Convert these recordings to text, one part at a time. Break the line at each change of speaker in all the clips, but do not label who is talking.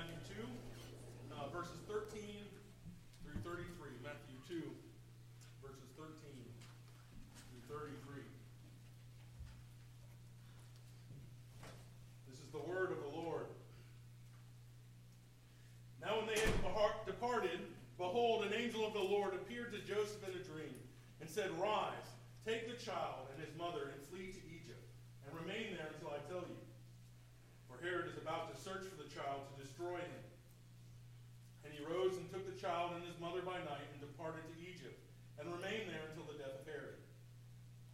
Matthew 2, uh, verses 13 through 33. Matthew 2, verses 13 through 33. This is the word of the Lord. Now, when they had departed, behold, an angel of the Lord appeared to Joseph in a dream and said, Rise, take the child and his mother, and flee to Egypt, and remain there until I tell you. For Herod is about to search for the child destroy him. And he rose and took the child and his mother by night and departed to Egypt, and remained there until the death of Herod.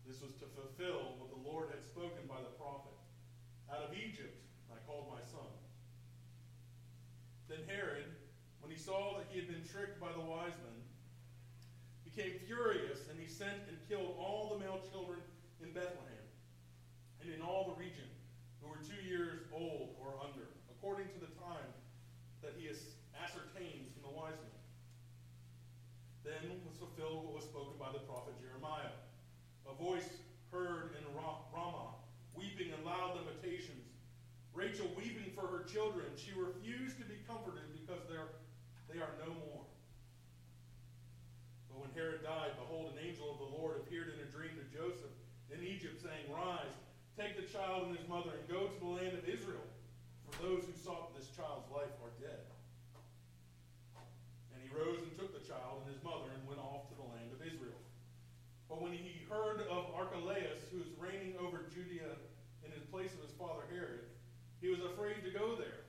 This was to fulfill what the Lord had spoken by the prophet. Out of Egypt I called my son. Then Herod, when he saw that he had been tricked by the wise men, became furious, and he sent and killed all the male children in Bethlehem and in all the region who were two years old or under, according to the time that he has ascertained from the wise men. Then was fulfilled what was spoken by the prophet Jeremiah. A voice heard in Ramah, weeping and loud lamentations. Rachel weeping for her children. She refused to be comforted because they are no more. But when Herod died, behold, an angel of the Lord appeared in a dream to Joseph in Egypt, saying, Rise, take the child and his mother, and go to the land of Israel, for those who sought this child's life are dead. And he rose and took the child and his mother and went off to the land of Israel. But when he heard of Archelaus, who was reigning over Judea in his place of his father Herod, he was afraid to go there.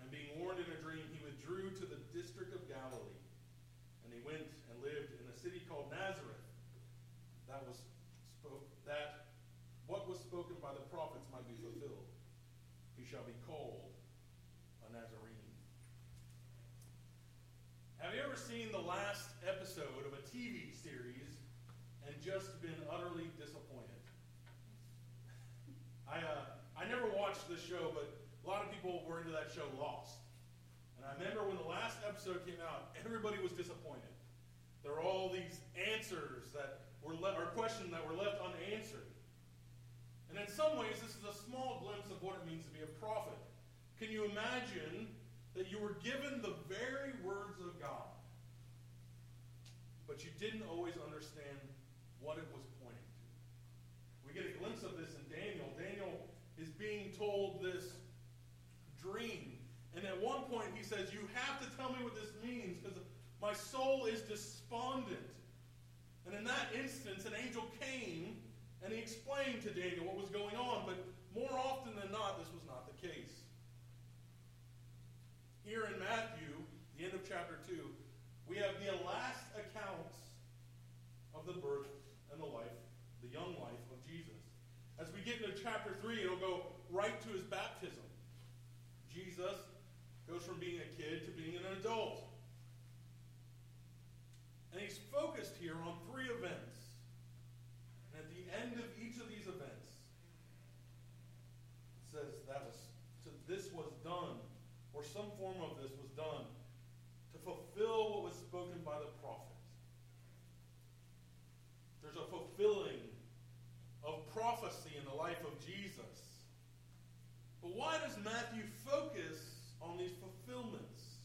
And being warned in a dream, he withdrew to the district of Galilee. And he went and lived in a city called Nazareth. That was spoke that what was spoken by the prophets might be fulfilled. He shall be called a Nazarene. Have you ever seen the last episode of a TV series and just been utterly disappointed. I, uh, I never watched this show, but a lot of people were into that show Lost. And I remember when the last episode came out, everybody was disappointed. There were all these answers that were le- or questions that were left unanswered. And in some ways, this is a small glimpse of what it means to be a prophet. Can you imagine that you were given the very words of God, but you didn't always understand what it was pointing to. We get a glimpse of this in Daniel. Daniel is being told this dream. And at one point he says, You have to tell me what this means because my soul is despondent. And in that instance, an angel came and he explained to Daniel what was going on. But more often than not, this was not the case. Here in Matthew, the end of chapter 2, we have the last accounts of the birth and the life, the young life of Jesus. As we get into chapter 3, it'll go right to his baptism. Jesus goes from being a kid to being an adult. And he's focused here on three events. And at the end of each of these events, it says that was so this was done, or some form of this was done, to fulfill what was spoken by the prophet. There's a fulfilling of prophecy in the life of Jesus. But why does Matthew focus on these fulfillments?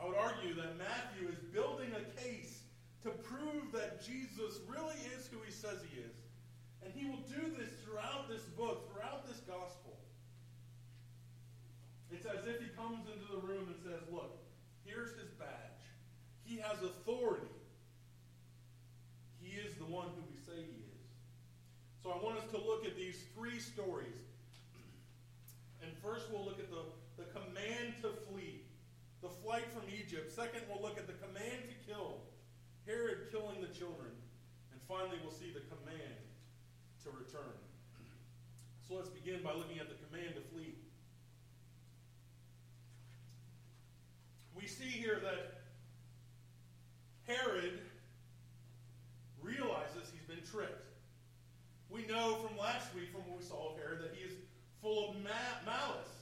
I would argue that Matthew is building a case to prove that Jesus really is who he says he is. And he will do this throughout this book, throughout this gospel. It's as if he comes into the room and says, Look, here's his badge. He has authority. He is the one who we say he is. So I want us to look at these three stories. And first we'll look at the, the command to flee, the flight from Egypt. Second, we'll look at the command to kill, Herod killing the children. And finally, we'll see the command to return. So let's begin by looking at the command to flee. We see here that know from last week, from what we saw of Herod, that he is full of ma- malice.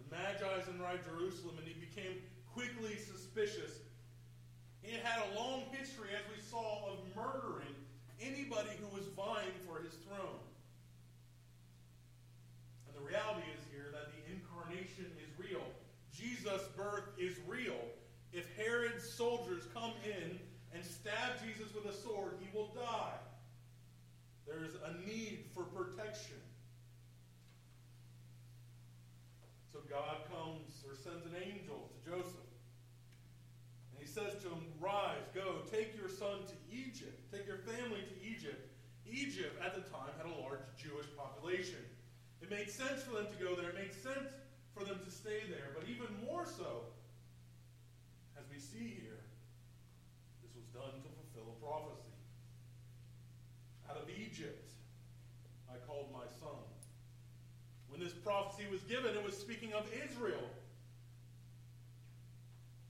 The Magi is in right Jerusalem, and he became quickly suspicious. He had a long history, as we saw, of murdering anybody who was vying for his throne. And the reality is here that the incarnation is real. Jesus' birth is real. If Herod's soldiers come in and stab Jesus with a sword, he will die there's a need for protection. So God comes or sends an angel to Joseph. And he says to him, Rise, go, take your son to Egypt, take your family to Egypt. Egypt at the time had a large Jewish population. It made sense for them to go there, it made sense for them to stay there. But even more so, as we see here, this was done to fulfill a prophecy. Prophecy was given, it was speaking of Israel.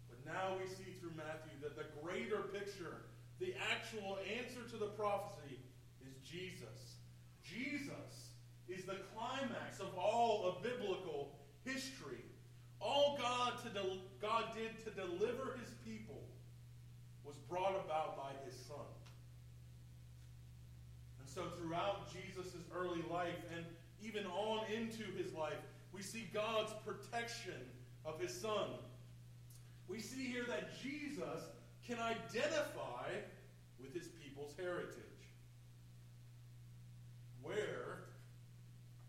But now we see through Matthew that the greater picture, the actual answer to the prophecy, is Jesus. Jesus is the climax of all of biblical history. All God, to del- God did to deliver his people was brought about by his Son. And so, throughout Jesus' early life and even on into his life, we see God's protection of his son. We see here that Jesus can identify with his people's heritage. Where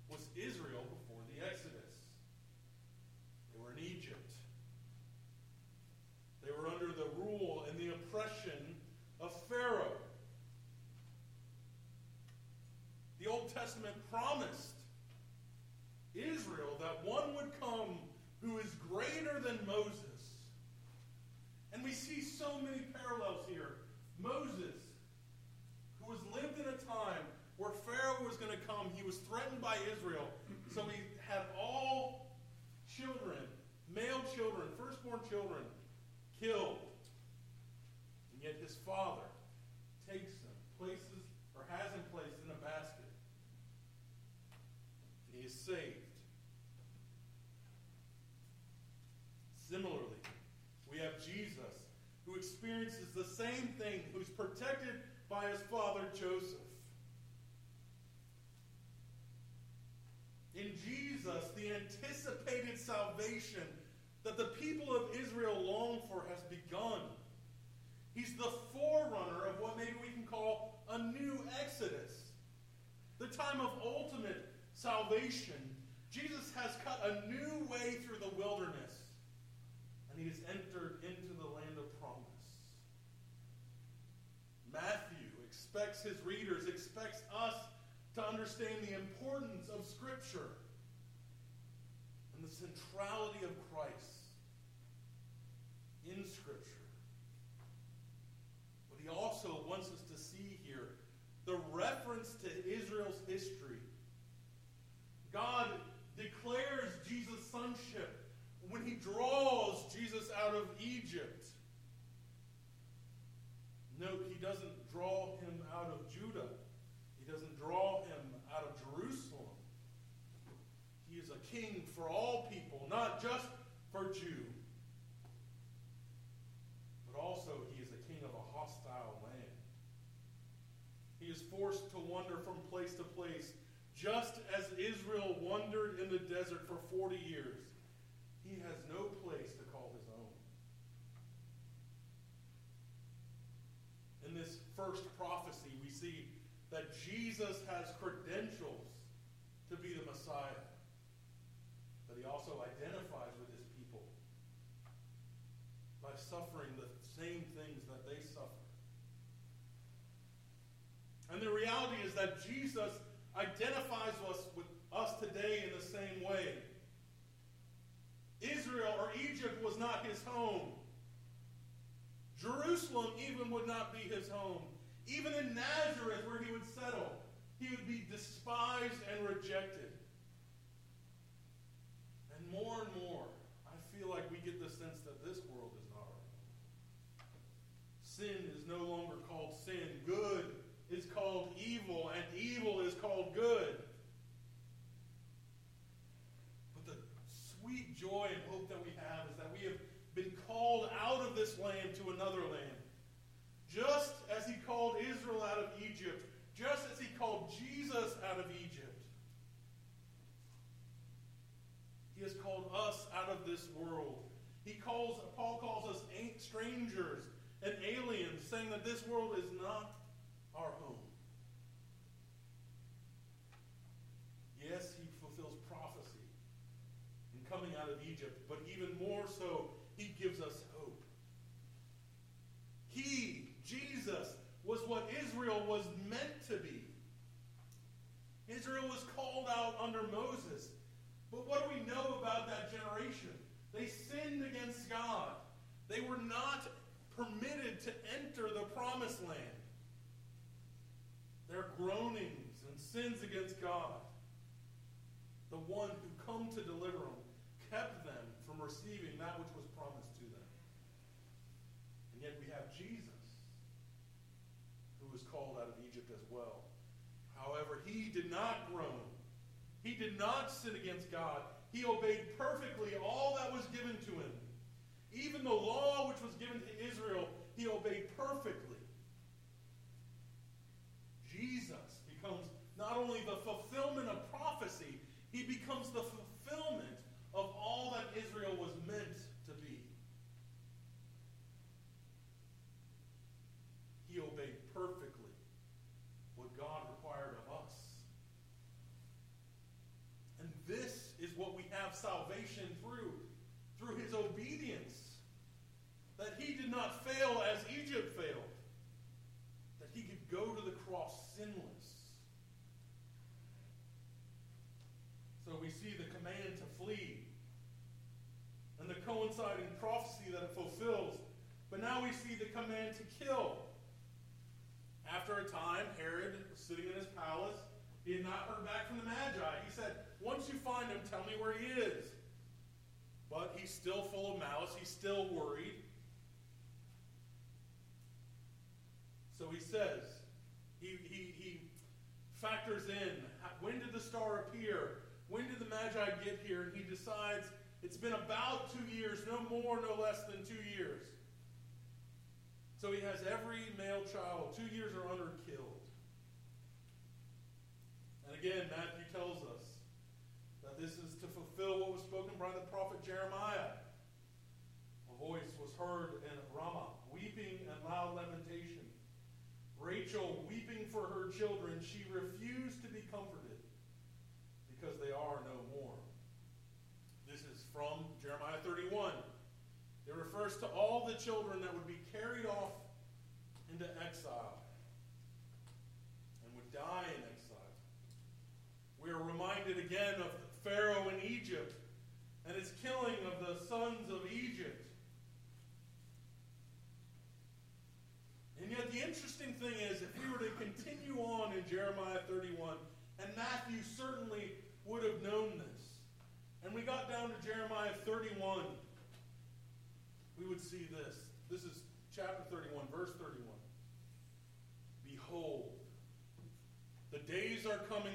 was Israel before the Exodus? They were in Egypt. They were under the rule and the oppression of Pharaoh. The Old Testament promised Israel that one would come who is greater than Moses. And we see so many parallels here. Moses, who was lived in a time where Pharaoh was going to come, he was threatened by Israel. So he had all children, male children, firstborn children, killed. And yet his father takes them, places, or has him placed in a basket. And he is saved. Similarly, we have Jesus, who experiences the same thing, who's protected by his father Joseph. In Jesus, the anticipated salvation that the people of Israel long for has begun. He's the forerunner of what maybe we can call a new Exodus, the time of ultimate salvation. Jesus has cut a new way through the wilderness and he entered into the land of promise. Matthew expects his readers, expects us to understand the importance of Scripture and the centrality of Christ in Scripture. But he also wants us to see here the reference to Israel's history. God declares Jesus' sonship when he draws Jesus out of Egypt. Note, he doesn't draw him out of Judah. He doesn't draw him out of Jerusalem. He is a king for all people, not just for Jew. But also, he is a king of a hostile land. He is forced to wander from place to place, just as Israel wandered in the desert for 40 years. He has no place to call his own. In this first prophecy, we see that Jesus has credentials to be the Messiah, but he also identifies with his people by suffering the same things that they suffer. And the reality is that Jesus identifies us with us today in the same way. Israel or Egypt was not his home. Jerusalem even would not be his home. Even in Nazareth, where he would settle, he would be despised and rejected. And more and more, I feel like we get the sense that this world is not our home. Sin is no longer called sin. Good called evil, and evil is called good. But the sweet joy and hope that we have is that we have been called out of this land to another land. Just as he called Israel out of Egypt, just as he called Jesus out of Egypt, he has called us out of this world. He calls, Paul calls us strangers and aliens, saying that this world is not our home. Egypt, but even more so, he gives us hope. He, Jesus, was what Israel was meant to be. Israel was called out under Moses. But what do we know about that generation? They sinned against God. They were not permitted to enter the promised land. Their groanings and sins against God, the one who come to deliver them, kept them from receiving that which was promised to them. And yet we have Jesus, who was called out of Egypt as well. However, he did not groan. He did not sin against God. He obeyed perfectly all that was given to him. Even the law which was given to Israel, he obeyed perfectly. Jesus becomes not only the fulfillment of prophecy, he becomes the fulfillment of all that Israel was meant to be. He obeyed perfectly what God required of us. And this is what we have salvation through, through his obedience that he did not fail as Egypt failed, that he could go to the cross sinless. So we see the command to flee and the coinciding prophecy that it fulfills. But now we see the command to kill. After a time, Herod was sitting in his palace. He had not heard back from the Magi. He said, Once you find him, tell me where he is. But he's still full of malice. He's still worried. So he says, he, he, he factors in when did the star appear? When did the Magi get here? And he decides it's been about two years, no more, no less than two years. So he has every male child, two years or under, killed. Again, Matthew tells us that this is to fulfill what was spoken by the prophet Jeremiah. A voice was heard in Ramah, weeping and loud lamentation. Rachel weeping for her children, she refused to be comforted because they are no more. This is from Jeremiah 31. It refers to all the children that would be carried off into exile and would die in. Are reminded again of Pharaoh in Egypt and his killing of the sons of Egypt. And yet, the interesting thing is, if we were to continue on in Jeremiah 31, and Matthew certainly would have known this, and we got down to Jeremiah 31, we would see this. This is chapter 31, verse 31. Behold, the days are coming,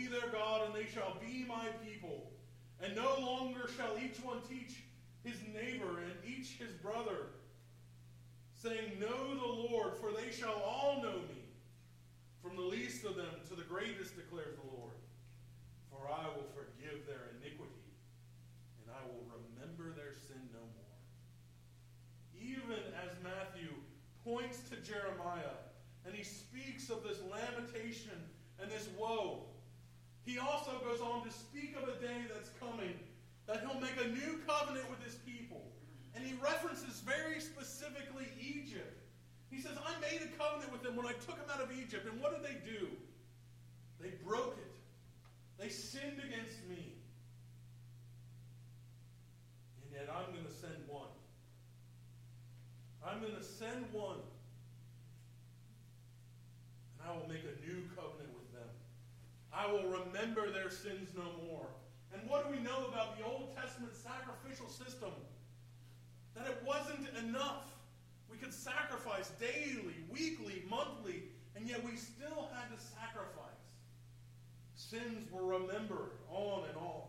their God, and they shall be my people. And no longer shall each one teach his neighbor and each his brother, saying, Know the Lord, for they shall all know me, from the least of them to the greatest, declares the Lord. For I will forgive their iniquity, and I will remember their sin no more. Even as Matthew points to Jeremiah, and he speaks of this lamentation and this woe. He also goes on to speak of a day that's coming, that he'll make a new covenant with his people. And he references very specifically Egypt. He says, I made a covenant with them when I took them out of Egypt. And what did they do? They broke it. They sinned against me. And yet I'm going to send one. I'm going to send one. And I will make a new covenant I will remember their sins no more. And what do we know about the Old Testament sacrificial system? That it wasn't enough. We could sacrifice daily, weekly, monthly, and yet we still had to sacrifice Sins were remembered on and on.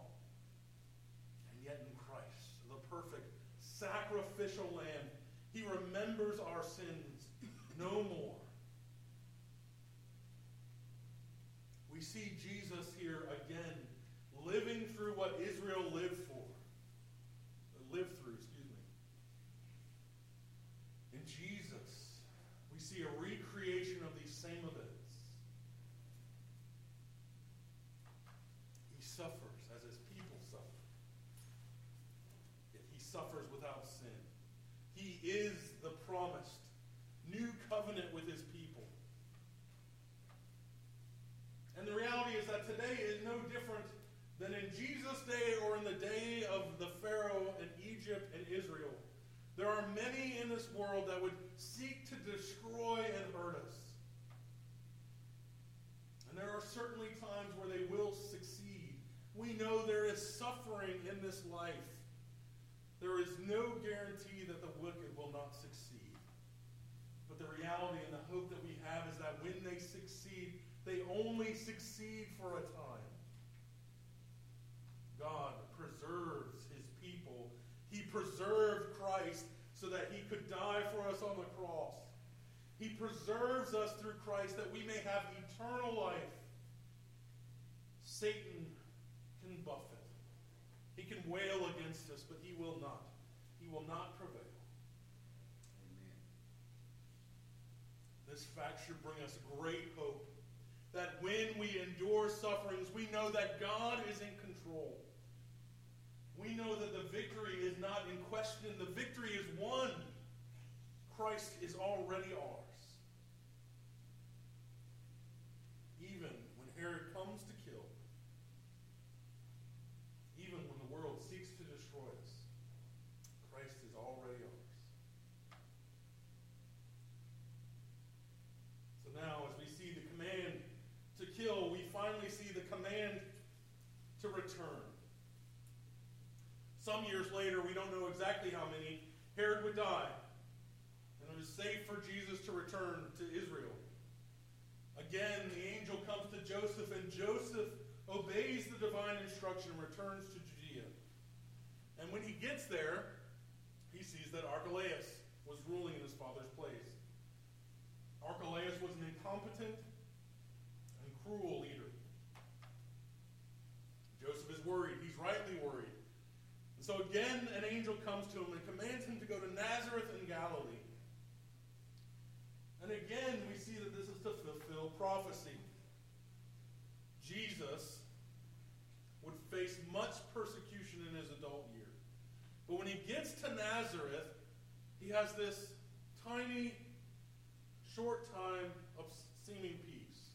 And yet in Christ, the perfect sacrificial lamb, he remembers our sins no more. We see Jesus here again, living through what Israel lived for. Lived through, excuse me. In Jesus, we see a recreation of these same events. He suffers as his people suffer. Yet he suffers without sin. He is the promised new covenant with his people. And the reality is that today is no different than in Jesus' day or in the day of the Pharaoh in Egypt and Israel. There are many in this world that would seek to destroy and hurt us. And there are certainly times where they will succeed. We know there is suffering in this life. There is no guarantee that the wicked will not succeed. But the reality and the hope that we have is that when they succeed, they only succeed for a time. God preserves his people. He preserved Christ so that he could die for us on the cross. He preserves us through Christ that we may have eternal life. Satan buffet. He can wail against us, but he will not. He will not prevail.
Amen.
This fact should bring us great hope that when we endure sufferings, we know that God is in control. We know that the victory is not in question, the victory is won. Christ is already ours. Even when Herod comes to kill, even when the world seeks to destroy us, Christ is already ours. So now, as we see the command to kill, we finally see the command to return. Some years later, we don't know exactly how many, Herod would die. And it was safe for Jesus to return to Israel. Again, the angel comes to Joseph, and Joseph obeys the divine instruction and returns to Judea. And when he gets there, he sees that Archelaus was ruling in his father's place. Archelaus was an incompetent and cruel leader. Joseph is worried. He's rightly worried. And so again, an angel comes to him and commands him to go to Nazareth in Galilee. And again, we see that this is to fulfill prophecy. Jesus would face much persecution in his adult years. But when he gets to Nazareth, he has this tiny, short time of seeming peace.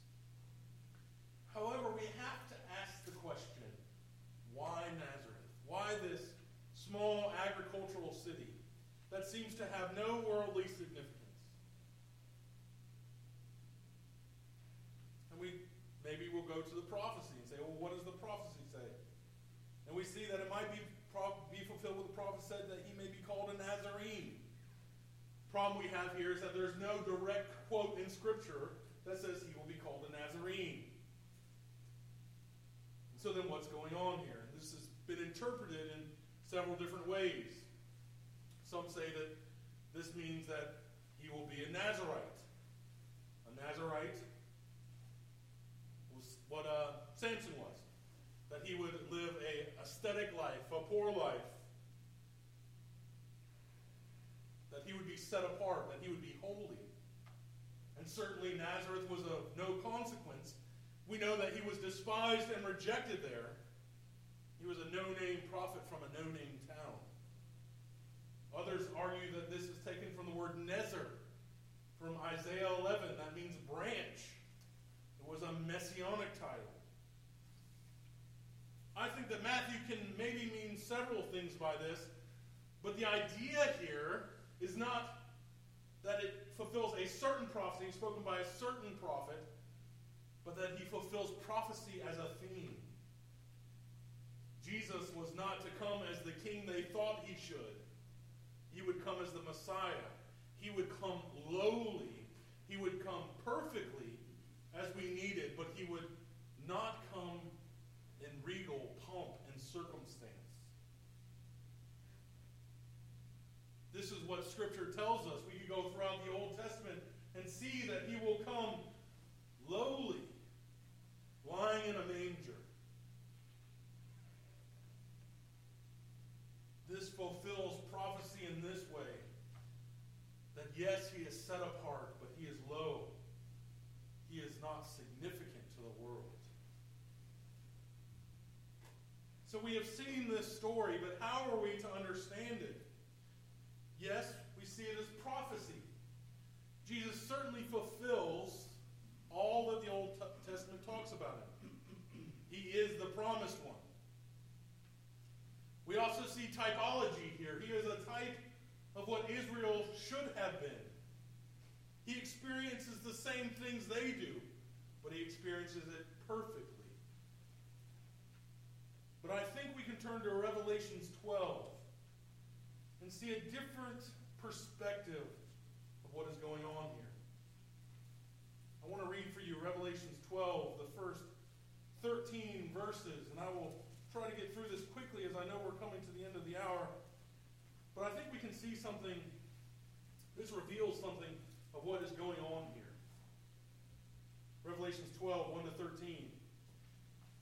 However, we have to ask the question why Nazareth? Why this small agricultural city that seems to have no worldly significance? And we maybe we'll go to the prophecy and say, well, what does the prophecy say? And we see that it might be, be fulfilled with the prophet said that he may be called a Nazarene. Problem we have here is that there's no direct quote in Scripture that says he will be called a Nazarene. So then what's going on here? This has been interpreted in several different ways. Some say that this means that he will be a Nazarite. A Nazarite was what uh, Samson was. That he would live a ascetic life, a poor life. That he would be set apart, that he would be holy. And certainly Nazareth was of no consequence. We know that he was despised and rejected there. He was a no name prophet from a no name town. Others argue that this is taken from the word Nezer, from Isaiah 11. That means branch. It was a messianic title. I think that Matthew can maybe mean several things by this, but the idea here is not that it fulfills a certain prophecy spoken by a certain prophet, but that he fulfills prophecy as a theme. Jesus was not to come as the king they thought he should would come as the Messiah. He would come lowly. He would come perfectly as we needed, but he would not come in regal pomp and circumstance. This is what Scripture tells us. We could go throughout the Old Testament and see that he will come lowly, lying in a manger. Set apart, but he is low. He is not significant to the world. So we have seen this story, but how are we to understand it? Yes, we see it as prophecy. Jesus certainly fulfills all that the Old Testament talks about him. He is the promised one. We also see typology here. He is a type of what Israel should have been. He experiences the same things they do, but he experiences it perfectly. But I think we can turn to Revelations 12 and see a different perspective of what is going on here. I want to read for you Revelations 12, the first 13 verses, and I will try to get through this quickly as I know we're coming to the end of the hour. But I think we can see something, this reveals something what is going on here. Revelations 12, 1 to 13.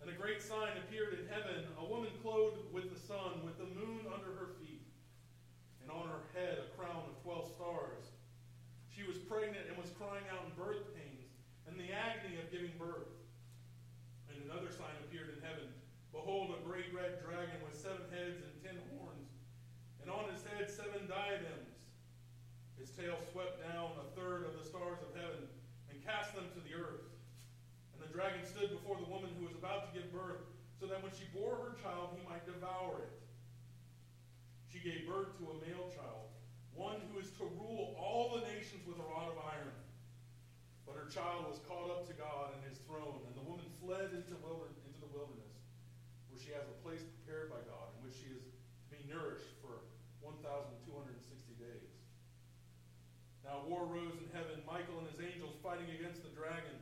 And a great sign appeared in heaven a woman clothed with the sun, with the moon under her feet, and on her head a crown of 12 stars. She was pregnant and was crying out in birth pains and the agony of giving birth. And another sign appeared in heaven Behold, a great red dragon with seven heads and ten horns, and on his head seven diadems. Tail swept down a third of the stars of heaven and cast them to the earth. And the dragon stood before the woman who was about to give birth, so that when she bore her child, he might devour it. She gave birth to a male child, one who is to rule all the nations with a rod of iron. But her child was caught up to God and his throne, and the woman fled into, into the wilderness where she has a place prepared by God in which she is to be nourished for 1,260 days. Now war rose in heaven, Michael and his angels fighting against the dragon.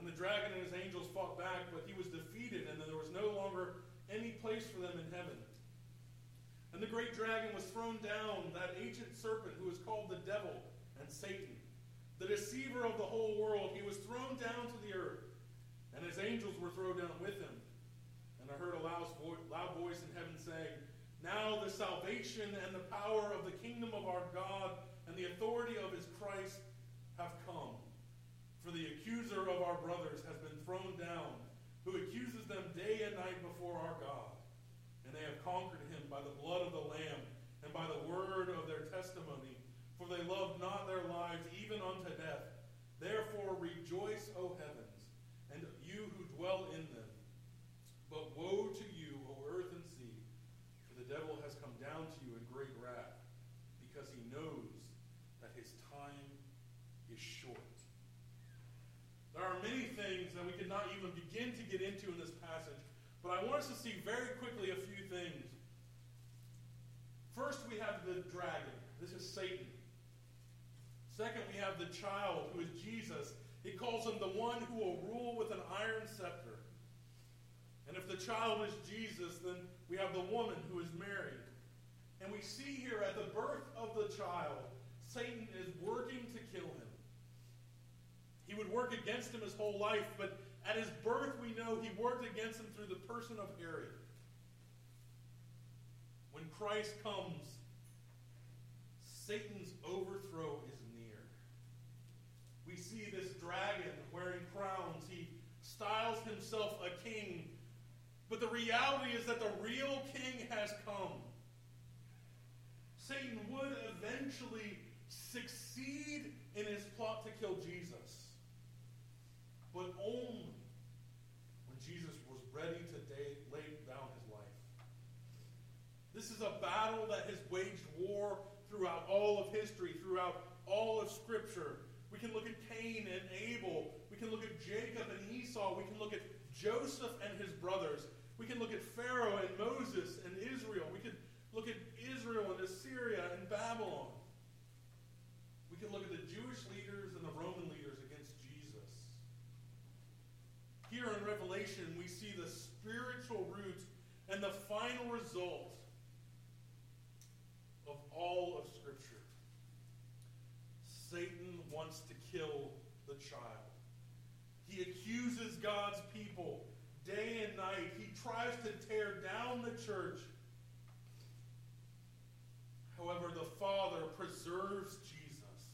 And the dragon and his angels fought back, but he was defeated, and there was no longer any place for them in heaven. And the great dragon was thrown down, that ancient serpent who is called the devil and Satan, the deceiver of the whole world. He was thrown down to the earth, and his angels were thrown down with him. And I heard a loud voice in heaven saying, Now the salvation and the power of the kingdom of our God the authority of his Christ have come. For the accuser of our brothers has been thrown down, who accuses them day and night before our God. And they have conquered him by the blood of the Lamb and by the word of their testimony. For they loved not their lives even unto death. Therefore rejoice, O heavens, and you who dwell in them. But woe to you, O earth and sea, for the devil has come down to you in great wrath, because he knows that his time is short. There are many things that we could not even begin to get into in this passage, but I want us to see very quickly a few things. First, we have the dragon. This is Satan. Second, we have the child, who is Jesus. He calls him the one who will rule with an iron scepter. And if the child is Jesus, then we have the woman who is Mary. And we see here at the birth of the child, Satan is working to kill him. He would work against him his whole life, but at his birth, we know he worked against him through the person of Herod. When Christ comes, Satan's overthrow is near. We see this dragon wearing crowns. He styles himself a king but the reality is that the real king has come. Satan would eventually succeed in his plot to kill Jesus, but only ready to lay down his life. This is a battle that has waged war throughout all of history, throughout all of Scripture. We can look at Cain and Abel. We can look at Jacob and Esau. We can look at Joseph and his brothers. We can look at Pharaoh and Moses and Israel. We could look at Israel and Assyria and Babylon. We can look at the Jewish leaders and the Roman leaders against Jesus. Here in Revelation, we see the spiritual root and the final result of all of Scripture. the child. He accuses God's people day and night. He tries to tear down the church. However, the Father preserves Jesus,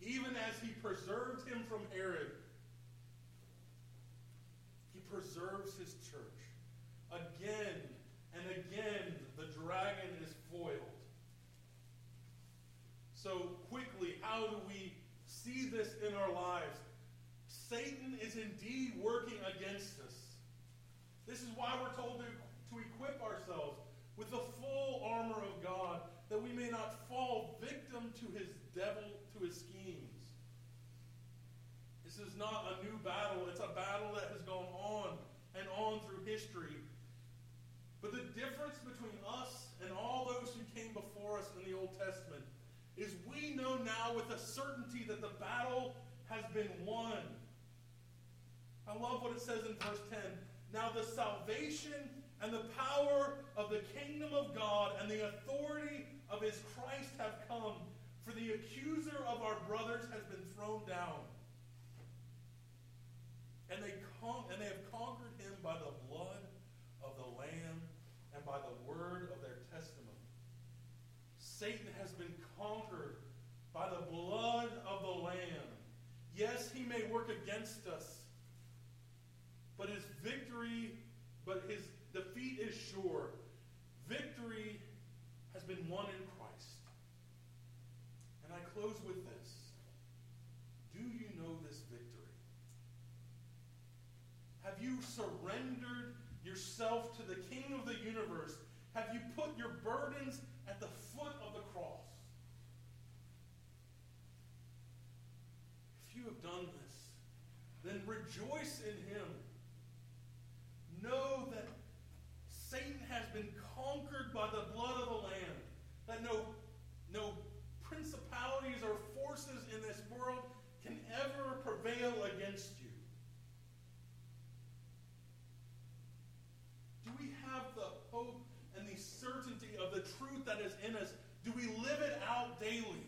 even as he preserved him from Herod. He preserves his church. Again and again, the dragon is foiled. So, quickly, how do we see this in our lives? Satan is indeed working against us. This is why we're told to, to equip ourselves with the full armor of God that we may not fall victim to his devil, to his schemes. This is not a new battle, it's a battle that has gone on and on through history. But the difference between us and all those who came before us in the Old Testament is we know now with a certainty that the battle has been won. I love what it says in verse 10. Now the salvation and the power of the kingdom of God and the authority of his Christ have come, for the accuser of our brothers has been thrown down. And they, con- and they have conquered him by the blood of the Lamb and by the word of their testimony. Satan has been conquered by the blood of the Lamb. Yes, he may work against us, but his victory, but his defeat is sure. Victory has been won in Christ. And I close with this. Do you know this victory? Have you surrendered yourself to the King of the universe? Have you put your burdens at the foot of the cross? If you have done this, then rejoice in him. Know that Satan has been conquered by the blood of the Lamb, that no, no principalities or forces in this world can ever prevail against you. Do we have the hope and the certainty of the truth that is in us? Do we live it out daily?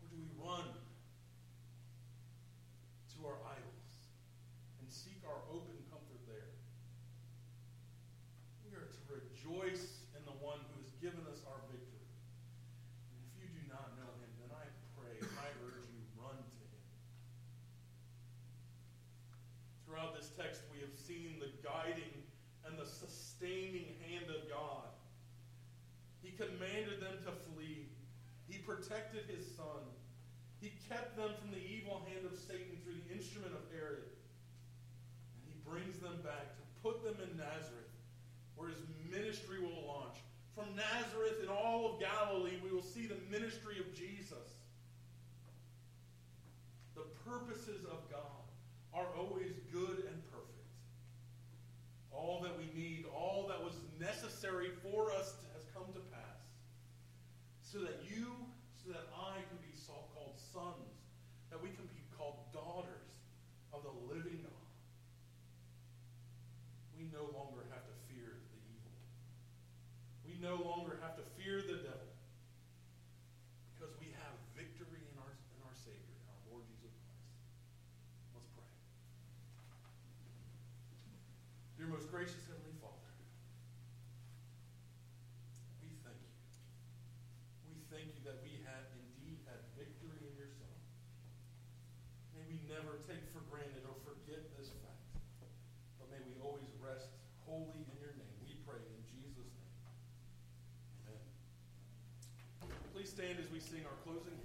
Or do we run to our idols and seek our hope and comfort there? We are to rejoice in the one who has given us our victory. And if you do not know him, then I pray, I urge you, run to him. Throughout this text, we have seen the guiding and the sustaining hand of God. He commanded them to flee. He protected his son. He kept them from the evil hand of Satan through the instrument of Herod. And he brings them back to put them in Nazareth, where his ministry will launch. From Nazareth and all of Galilee, we will see the ministry of Jesus. The purposes of God are always good and perfect. All that we need, all that was necessary for us has come to pass. So that you, so that I can be so called sons, that we can be called daughters of the living God. We no longer have to fear the evil. We no longer have to fear the devil. Because we have victory in our, in our Savior, in our Lord Jesus Christ. Let's pray. Dear most gracious Heavenly Father, we thank you. We thank you that we have indeed had victory in your Son. May we never take for granted or forget this fact, but may we always rest wholly in your name. We pray in Jesus' name. Our closing.